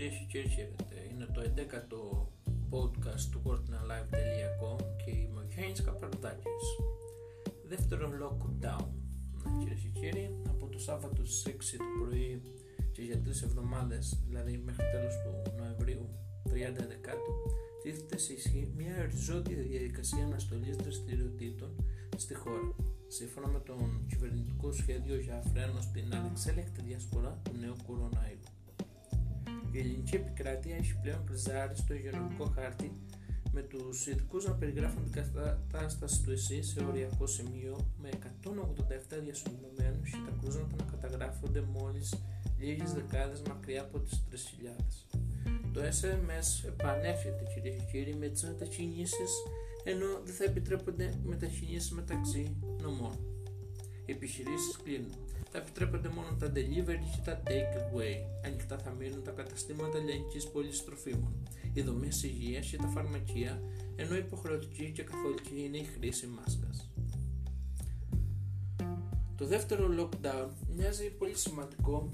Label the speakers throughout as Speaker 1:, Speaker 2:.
Speaker 1: Κυρίες και κύριοι χαίρετε, είναι το 11ο podcast του WordNalive.com και είμαι ο Γιάννης Καπαρδάκης. Δεύτερο lockdown. Ναι, κυρίες και κύριοι, από το Σάββατο στις 6 το πρωί και για τρεις εβδομάδες, δηλαδή μέχρι τέλος του Νοεμβρίου 30 Δεκάτου, τίθεται σε ισχύ μια οριζόντια διαδικασία αναστολής δραστηριοτήτων στη χώρα, σύμφωνα με τον κυβερνητικό σχέδιο για φρένο στην ανεξέλεκτη διασπορά του νέου κοροναϊού. Η ελληνική επικράτεια έχει πλέον κρυζάρει στο υγειονομικό χάρτη με τους ειδικούς να περιγράφουν την κατάσταση του ΕΣΥ σε οριακό σημείο με 187 διασωληνωμένου και τα κρούσματα να καταγράφονται μόλις λίγες δεκάδες μακριά από τις 3.000. Το SMS επανέρχεται κυρίες και κύριοι με τις μετακινήσεις ενώ δεν θα επιτρέπονται μετακινήσεις μεταξύ νομών. Οι επιχειρήσεις κλείνουν θα επιτρέπονται μόνο τα delivery και τα take away. Ανοιχτά θα μείνουν τα καταστήματα ελληνική πολυστροφίμων, οι δομές υγείας και τα φαρμακεία, ενώ υποχρεωτική και καθολική είναι η χρήση μάσκας. Το δεύτερο lockdown μοιάζει πολύ σημαντικό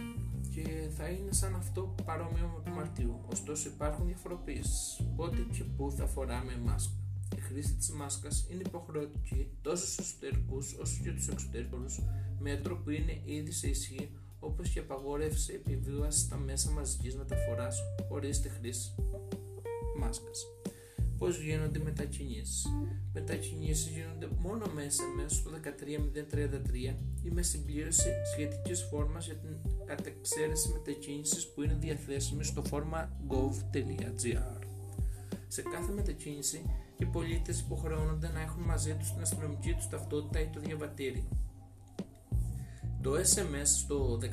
Speaker 1: και θα είναι σαν αυτό παρόμοιο με το Μαρτίου. Ωστόσο υπάρχουν διαφοροποιήσεις. Πότε και πού θα φοράμε μάσκα. Η χρήση της μάσκας είναι υποχρεωτική τόσο στους εσωτερικούς όσο και τους εξωτερικούς μέτρο που είναι ήδη σε ισχύ όπως και απαγόρευση επιβίβαση στα μέσα μαζικής μεταφοράς χωρίς τη χρήση μάσκας. Πώς γίνονται οι μετακινήσεις; Μετακινήσεις γίνονται μόνο μέσα μέσα στο 13033 ή με συμπλήρωση σχετικής φόρμας για την κατεξαίρεση μετακίνησης που είναι διαθέσιμη στο φόρμα gov.gr. Σε κάθε μετακίνηση, οι πολίτες υποχρεώνονται να έχουν μαζί τους την αστυνομική τους ταυτότητα ή το διαβατήριο. Το SMS στο 13033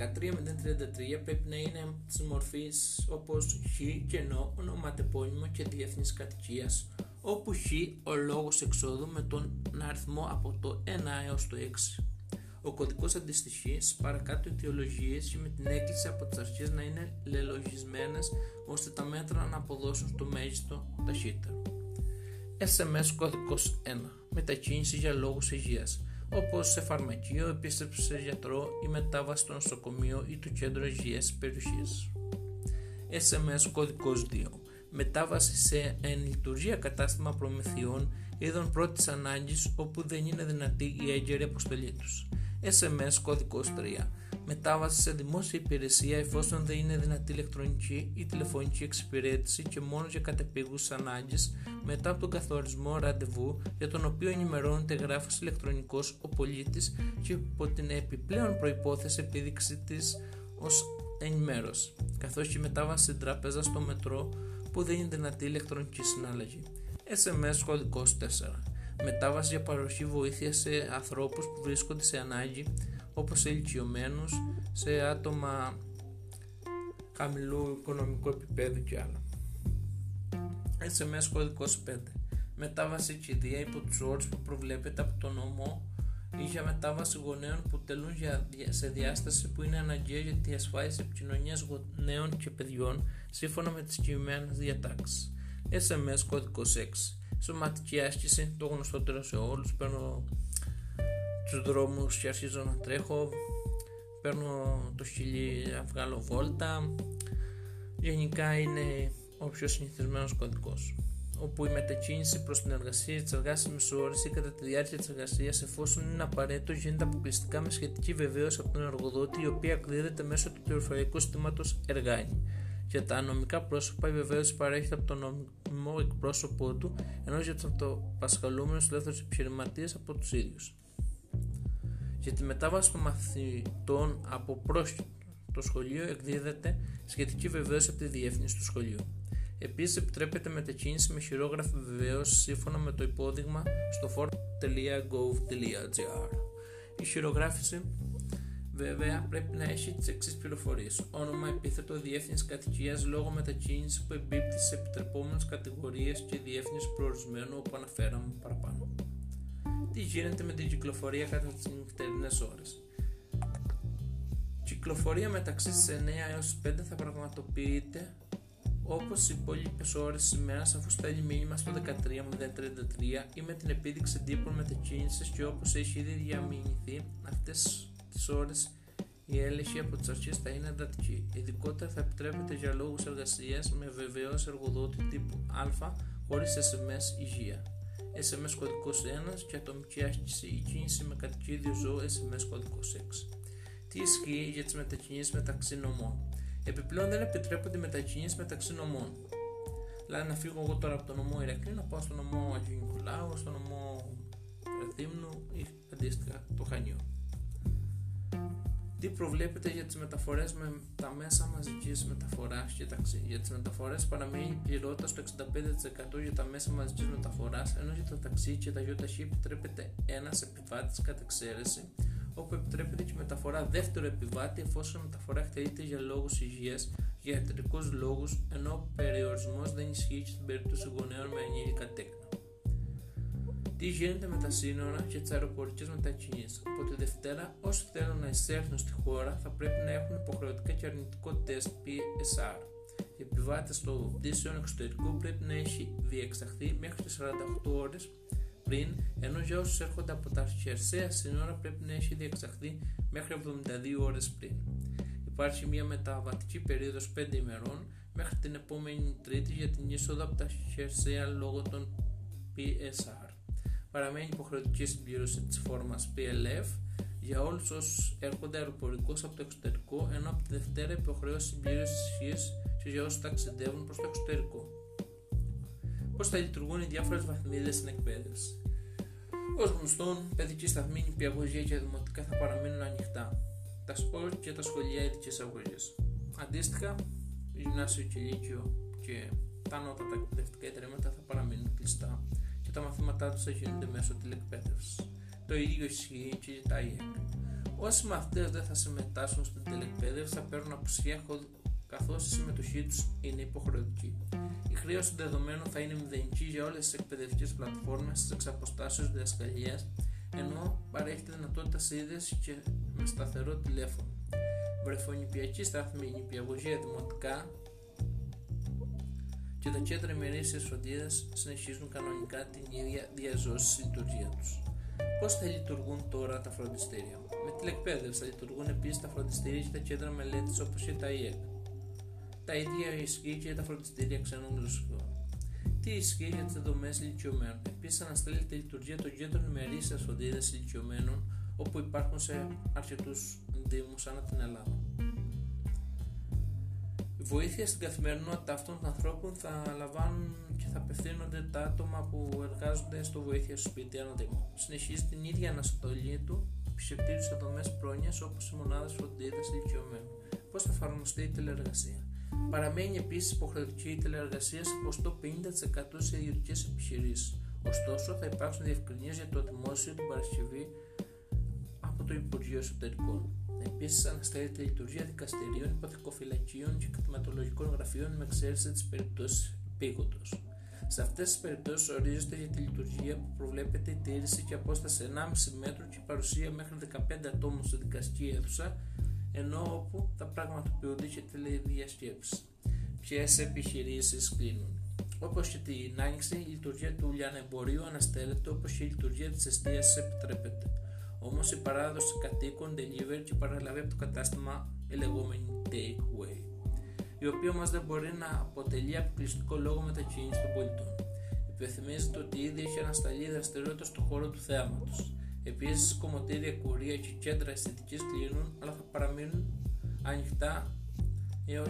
Speaker 1: πρέπει να είναι της μορφής όπως χ και νο, ονοματεπώνυμο και διεθνής κατοικίας, όπου χ ο λόγος εξόδου με τον αριθμό από το 1 έως το 6. Ο κωδικός αντιστοιχεί στι παρακάτω αιτιολογίε και με την έκκληση από τις αρχές να είναι λελογισμένες ώστε τα μέτρα να αποδώσουν στο μέγιστο ταχύτερο. SMS κωδικό 1. Μετακίνηση για λόγους υγείας όπως σε φαρμακείο, επίστρεψη σε γιατρό ή μετάβαση στο νοσοκομείο ή του κέντρου υγείας περιοχής. SMS κωδικός 2. Μετάβαση σε εν λειτουργία κατάστημα προμηθειών είδων πρώτης ανάγκης όπου δεν είναι δυνατή η έγκαιρη αποστολή τους. SMS κωδικός 3 μετάβαση σε δημόσια υπηρεσία εφόσον δεν είναι δυνατή ηλεκτρονική ή τηλεφωνική εξυπηρέτηση και μόνο για κατεπίγουσες ανάγκες μετά από τον καθορισμό ραντεβού για τον οποίο ενημερώνεται γράφος ηλεκτρονικός ο πολίτης και υπό την επιπλέον προπόθεση επίδειξη της ως ενημέρωσης, καθώς και μετάβαση στην τράπεζα στο μετρό που δεν είναι δυνατή ηλεκτρονική συνάλλαγη. SMS κωδικός 4 μετάβαση για παροχή βοήθειας σε ανθρώπους που βρίσκονται σε ανάγκη όπως σε ηλικιωμένους, σε άτομα χαμηλού οικονομικού επίπεδου και άλλα. SMS κωδικός 5. Μετάβαση κηδεία υπό τους όρους που προβλέπεται από τον νόμο ή για μετάβαση γονέων που τελούν σε διάσταση που είναι αναγκαία για τη ασφάλιση επικοινωνίας γονέων και παιδιών σύμφωνα με τις κειμένες διατάξεις. SMS κωδικός 6. Σωματική άσκηση, το γνωστότερο σε όλους, παίρνω τους δρόμους και αρχίζω να τρέχω. Παίρνω το σκυλί να βγάλω βόλτα. Γενικά είναι ο πιο συνηθισμένος κωδικός. Όπου η μετακίνηση προς την εργασία της εργάσιμης ώρες ή κατά τη διάρκεια της εργασίας εφόσον είναι απαραίτητο γίνεται αποκλειστικά με σχετική βεβαίωση από τον εργοδότη η οποία εκδίδεται μέσω του πληροφορικού συστήματος Εργάνη. Για τα νομικά πρόσωπα η βεβαίωση παρέχεται από τον νομικό εκπρόσωπό του ενώ για τους αυτοπασχαλούμενους ελεύθερους επιχειρηματίες από τους ίδιους για τη μετάβαση των μαθητών από πρόσχετο το σχολείο εκδίδεται σχετική βεβαίωση από τη διεύθυνση του σχολείου. Επίσης, επιτρέπεται μετακίνηση με χειρόγραφη βεβαίωση σύμφωνα με το υπόδειγμα στο fort.gov.gr. Η χειρογράφηση βέβαια πρέπει να έχει τις εξής πληροφορίες: όνομα, επίθετο, διεύθυνση κατοικίας, λόγο μετακίνησης που εμπίπτει σε επιτρεπόμενες κατηγορίες και διεύθυνση προορισμένου όπου αναφέραμε παραπάνω τι γίνεται με την κυκλοφορία κατά τις νυχτερινές ώρες; Κυκλοφορία μεταξύ στις 9 έως 5 θα πραγματοποιείται όπως οι υπόλοιπες ώρες της ημέρας αφού στέλνει μήνυμα στο 13033 ή με την επίδειξη τύπων μετακίνησης και όπως έχει ήδη διαμηνηθεί αυτές τις ώρες η έλεγχη από τις αρχές θα είναι εντατική. Ειδικότερα θα επιτρέπεται για λόγους εργασίας με βεβαίω εργοδότη τύπου Α χωρίς SMS υγεία. SMS κωδικός 1 και ατομική άσκηση ή κίνηση με κατοικίδιο ζώο SMS κωδικός 6. Τι ισχύει για τις μετακινήσεις μεταξύ νομών; Επιπλέον δεν επιτρέπονται μετακινήσεις μεταξύ νομών. Δηλαδή να φύγω εγώ τώρα από το νομό Ηρακλή να πάω στο νομό Αγίου Νικολάου, στο νομό Ρεθύμνου ή αντίστοιχα το Χανιό. Τι προβλέπετε για τις μεταφορές με τα μέσα μαζικής μεταφοράς και ταξί. Για τις μεταφορές παραμένει η πληρότητα στο 65% για τα μέσα μαζικής μεταφοράς, ενώ για τα ταξί και τα ΙΟΤΑΧΗ επιτρέπεται ένας επιβάτης κατά εξαίρεση, όπου επιτρέπεται και η μεταφορά δεύτερο επιβάτη εφόσον η μεταφορά εκτελείται για λόγους υγείας, για ιατρικούς λόγους, ενώ ο περιορισμός δεν ισχύει και στην περίπτωση γονέων με ενήλικα τέκνα τι γίνεται με τα σύνορα και τις αεροπορικές μετακινήσεις. Από τη Δευτέρα, όσοι θέλουν να εισέλθουν στη χώρα θα πρέπει να έχουν υποχρεωτικά και αρνητικό τεστ PSR. Οι επιβάτες των πτήσεων εξωτερικού πρέπει να έχει διεξαχθεί μέχρι 48 ώρες πριν, ενώ για όσους έρχονται από τα χερσαία σύνορα πρέπει να έχει διεξαχθεί μέχρι 72 ώρες πριν. Υπάρχει μια μεταβατική περίοδος 5 ημερών μέχρι την επόμενη Τρίτη για την είσοδο από τα χερσαία λόγω των PSR παραμένει υποχρεωτικής συμπλήρωσης της φόρμας PLF για όλους όσους έρχονται αεροπορικώς από το εξωτερικό, ενώ από τη Δευτέρα υποχρέωση συμπλήρωσης ισχύει και για όσους ταξιδεύουν προς το εξωτερικό. Πώς θα λειτουργούν οι διάφορες βαθμίδες στην εκπαίδευση; Ω γνωστόν, παιδική σταθμή, νηπιαγωγία και δημοτικά θα παραμείνουν ανοιχτά. Τα σπορ και τα σχολεία ειδική αγωγή. Αντίστοιχα, γυμνάσιο και λύκειο και τα ανώτατα εκπαιδευτικά ιδρύματα θα παραμείνουν κλειστά τα μαθήματά τους θα γίνονται μέσω τηλεκπαίδευσης. Το ίδιο ισχύει και για τα ΙΕΚ. Όσοι μαθητές δεν θα συμμετάσχουν στην τηλεκπαίδευση θα παίρνουν απουσία καθώς η συμμετοχή τους είναι υποχρεωτική. Η χρέωση δεδομένων θα είναι μηδενική για όλες τις εκπαιδευτικές πλατφόρμες τη εξαποστάσεω διδασκαλία, ενώ παρέχεται δυνατότητα σύνδεσης και με σταθερό τηλέφωνο. Βρεφονιπιακή στάθμη, νηπιαγωγία δημοτικά, και τα κέντρα ημερήσιας φροντίδας συνεχίζουν κανονικά την ίδια διαζώση λειτουργία τους. Πώς θα λειτουργούν τώρα τα φροντιστήρια; Με τηλεκπαίδευση θα λειτουργούν επίσης τα φροντιστήρια και τα κέντρα μελέτης όπως και τα ΙΕΚ. Τα ίδια ισχύει και για τα φροντιστήρια ξένων γλωσσικών. Τι ισχύει για τις δομές ηλικιωμένων; Επίσης, αναστέλλεται η λειτουργία των κέντρων ημερήσιας φροντίδας ηλικιωμένων όπου υπάρχουν σε αρκετούς Δήμους ανά την Ελλάδα. Βοήθεια στην καθημερινότητα αυτών των ανθρώπων θα λαμβάνουν και θα απευθύνονται τα άτομα που εργάζονται στο βοήθεια στο σπίτι ένα δήμος. Συνεχίζει την ίδια αναστολή του επισκεπτήρου σε δομές πρόνοιας όπως οι μονάδες φροντίδας ηλικιωμένων. Πώς θα εφαρμοστεί η τηλεεργασία; Παραμένει επίσης υποχρεωτική η τηλεεργασία σε ποστό 50% σε ιδιωτικές επιχειρήσεις. Ωστόσο, θα υπάρξουν διευκρινίες για το δημόσιο την Παρασκευή από το Υπουργείο Εσωτερικών. Επίσης, αναστέλλεται η λειτουργία δικαστηρίων, υποθηκοφυλακίων και κτηματολογικών γραφείων με εξαίρεση τη περίπτωση επίγοντος. Σε αυτές τις περιπτώσεις ορίζεται για τη λειτουργία που προβλέπεται η τήρηση και απόσταση 1,5 μέτρο και παρουσία μέχρι 15 ατόμων στη δικαστική αίθουσα, ενώ όπου θα πραγματοποιούνται και τηλεδιασκέψεις. Ποιες επιχειρήσεις κλείνουν; Όπως και την άνοιξη, η λειτουργία του λιανεμπορίου αναστέλλεται, όπως και η λειτουργία της εστίαση επιτρέπεται. Όμω η παράδοση κατοίκων delivery και παραλαβή από το κατάστημα η λεγόμενη take away, η οποία όμω δεν μπορεί να αποτελεί αποκλειστικό λόγο μετακίνηση των πολιτών. Υπενθυμίζεται ότι ήδη έχει ανασταλεί δραστηριότητα στον χώρο του θέαματο. Επίση, κομμωτήρια, κουρία και κέντρα αισθητική κλείνουν, αλλά θα παραμείνουν ανοιχτά έω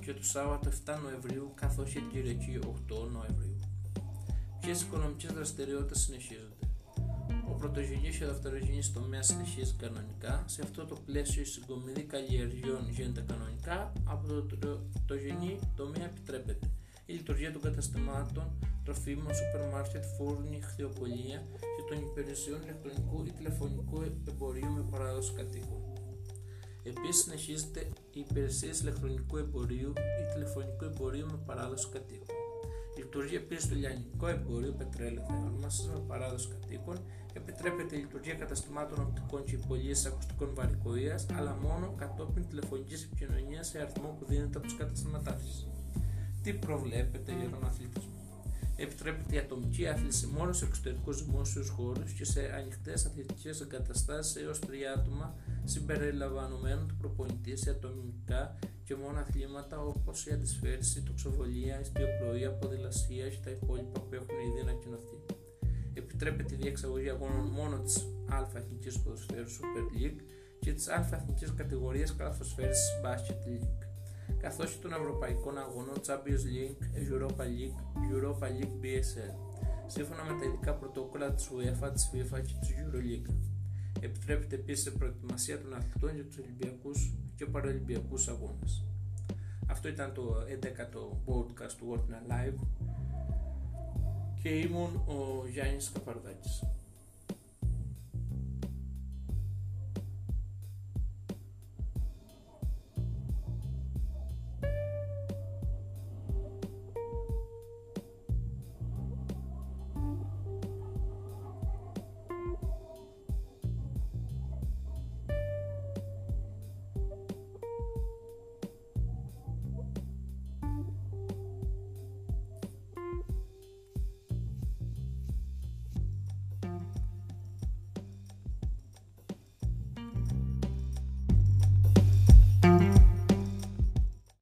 Speaker 1: και το Σάββατο 7 Νοεμβρίου, καθώ και την Κυριακή 8 Νοεμβρίου. Ποιε οικονομικέ δραστηριότητε συνεχίζονται. Ο πρωτογενής και ο δευτερογενής τομέας συνεχίζει κανονικά. Σε αυτό το πλαίσιο η συγκομιδή καλλιεργιών γίνεται κανονικά. Από το πρωτογενή τομέα επιτρέπεται η λειτουργία των καταστημάτων, τροφίμων, σούπερ μάρκετ, φούρνη, χθιοπολία και των υπηρεσιών ηλεκτρονικού ή τηλεφωνικού εμπορίου με παράδοση κατοίκων. Επίσης, συνεχίζεται η υπηρεσία ηλεκτρονικού εμπορίου ή τηλεφωνικού εμπορίου με παράδοση κατοίκων. Λειτουργεί επίσης το λιανικό εμπόριο πετρέλαιο θέρμανση με παράδοση κατοίκων. Επιτρέπεται η λειτουργία καταστημάτων οπτικών και υπολείσει ακουστικών βαρικοεία, αλλά μόνο κατόπιν τηλεφωνικής επικοινωνίας σε αριθμό που δίνεται από τους καταστηματάρχες. Τι προβλέπεται για τον αθλητισμό; Επιτρέπεται η ατομική άθληση μόνο σε εξωτερικούς δημόσιους χώρους και σε ανοιχτές αθλητικές εγκαταστάσεις έως τρία άτομα συμπεριλαμβανομένου του προπονητή σε ατομικά και μόνο αθλήματα όπως η αντισφαίρηση, η τοξοβολία, η σπιοπλοεία, ποδηλασία και τα υπόλοιπα που έχουν ήδη ανακοινωθεί. Επιτρέπεται η διεξαγωγή αγώνων μόνο της Α Εθνικής Ποδοσφαίρου Super League και της Α Εθνικής Κατηγορίας Καλαθοσφαίρισης Basket League, καθώς και των Ευρωπαϊκών Αγώνων Champions League, Europa League, Europa League BSL, σύμφωνα με τα ειδικά πρωτόκολλα της UEFA, της FIFA και της EuroLeague. Επιτρέπεται επίσης η προετοιμασία των αθλητών για τους Ολυμπιακούς και Παραολυμπιακού αγώνες. Αυτό ήταν το 11ο podcast του World Live και ήμουν ο Γιάννης Καπαρδάκης.